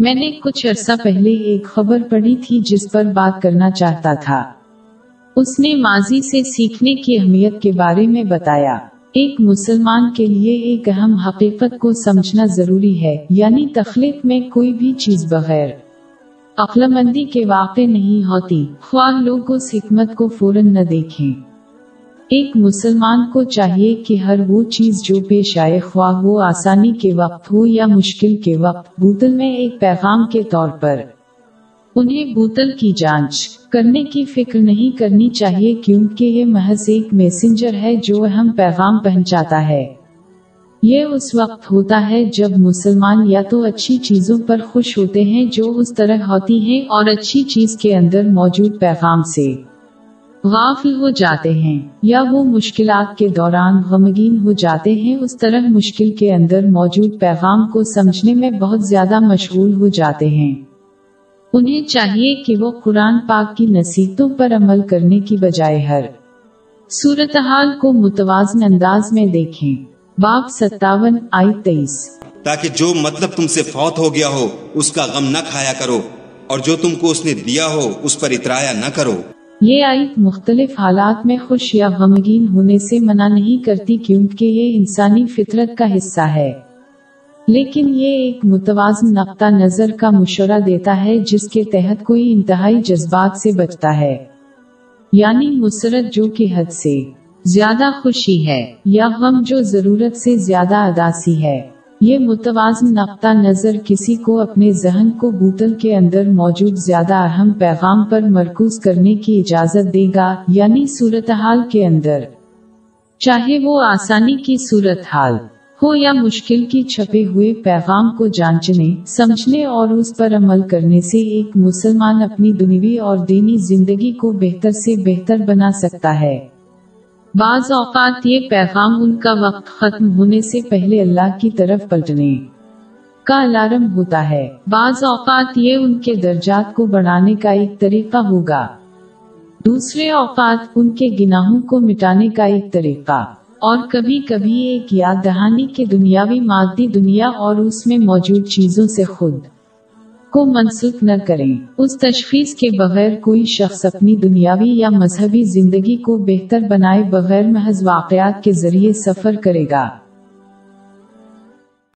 میں نے کچھ عرصہ پہلے ایک خبر پڑھی تھی جس پر بات کرنا چاہتا تھا۔ اس نے ماضی سے سیکھنے کی اہمیت کے بارے میں بتایا۔ ایک مسلمان کے لیے ایک اہم حقیقت کو سمجھنا ضروری ہے یعنی تخلیق میں کوئی بھی چیز بغیر عقلمندی کے واقع نہیں ہوتی۔ خواہ لوگ اس حکمت کو فوراً نہ دیکھیں۔ ایک مسلمان کو چاہیے کہ ہر وہ چیز جو پیش آئے خواہ وہ آسانی کے وقت ہو یا مشکل کے وقت بوتل میں ایک پیغام کے طور پر۔ انہیں بوتل کی جانچ کرنے کی فکر نہیں کرنی چاہیے کیونکہ یہ محض ایک میسنجر ہے جو اہم پیغام پہنچاتا ہے۔ یہ اس وقت ہوتا ہے جب مسلمان یا تو اچھی چیزوں پر خوش ہوتے ہیں جو اس طرح ہوتی ہیں اور اچھی چیز کے اندر موجود پیغام سے۔ غافل ہو جاتے ہیں، یا وہ مشکلات کے دوران غمگین ہو جاتے ہیں، اس طرح مشکل کے اندر موجود پیغام کو سمجھنے میں بہت زیادہ مشغول ہو جاتے ہیں۔ انہیں چاہیے کہ وہ قرآن پاک کی نصیحتوں پر عمل کرنے کی بجائے ہر صورتحال کو متوازن انداز میں دیکھیں۔ باب ستاون آئی تیئیس۔ تاکہ جو مطلب تم سے فوت ہو گیا ہو، اس کا غم نہ کھایا کرو، اور جو تم کو اس نے دیا ہو، اس پر اترایا نہ کرو۔ یہ آیت مختلف حالات میں خوش یا غمگین ہونے سے منع نہیں کرتی کیونکہ یہ انسانی فطرت کا حصہ ہے۔ لیکن یہ ایک متوازن نقطہ نظر کا مشورہ دیتا ہے جس کے تحت کوئی انتہائی جذبات سے بچتا ہے۔ یعنی مسرت جو کہ حد سے زیادہ خوشی ہے یا غم جو ضرورت سے زیادہ اداسی ہے۔ یہ متوازن نقطہ نظر کسی کو اپنے ذہن کو بوتل کے اندر موجود زیادہ اہم پیغام پر مرکوز کرنے کی اجازت دے گا یعنی صورتحال کے اندر۔ چاہے وہ آسانی کی صورتحال ہو یا مشکل کی چھپے ہوئے پیغام کو جانچنے، سمجھنے اور اس پر عمل کرنے سے ایک مسلمان اپنی دنوی اور دینی زندگی کو بہتر سے بہتر بنا سکتا ہے۔ بعض اوقات یہ پیغام ان کا وقت ختم ہونے سے پہلے اللہ کی طرف پلٹنے کا الارم ہوتا ہے۔ بعض اوقات یہ ان کے درجات کو بڑھانے کا ایک طریقہ ہوگا۔ دوسرے اوقات ان کے گناہوں کو مٹانے کا ایک طریقہ۔ اور کبھی کبھی ایک یاد دہانی کے دنیاوی مادی دنیا اور اس میں موجود چیزوں سے خود کو منسوخ نہ کریں۔ اس تشخیص کے بغیر کوئی شخص اپنی دنیاوی یا مذہبی زندگی کو بہتر بنائے بغیر محض واقعات کے ذریعے سفر کرے گا۔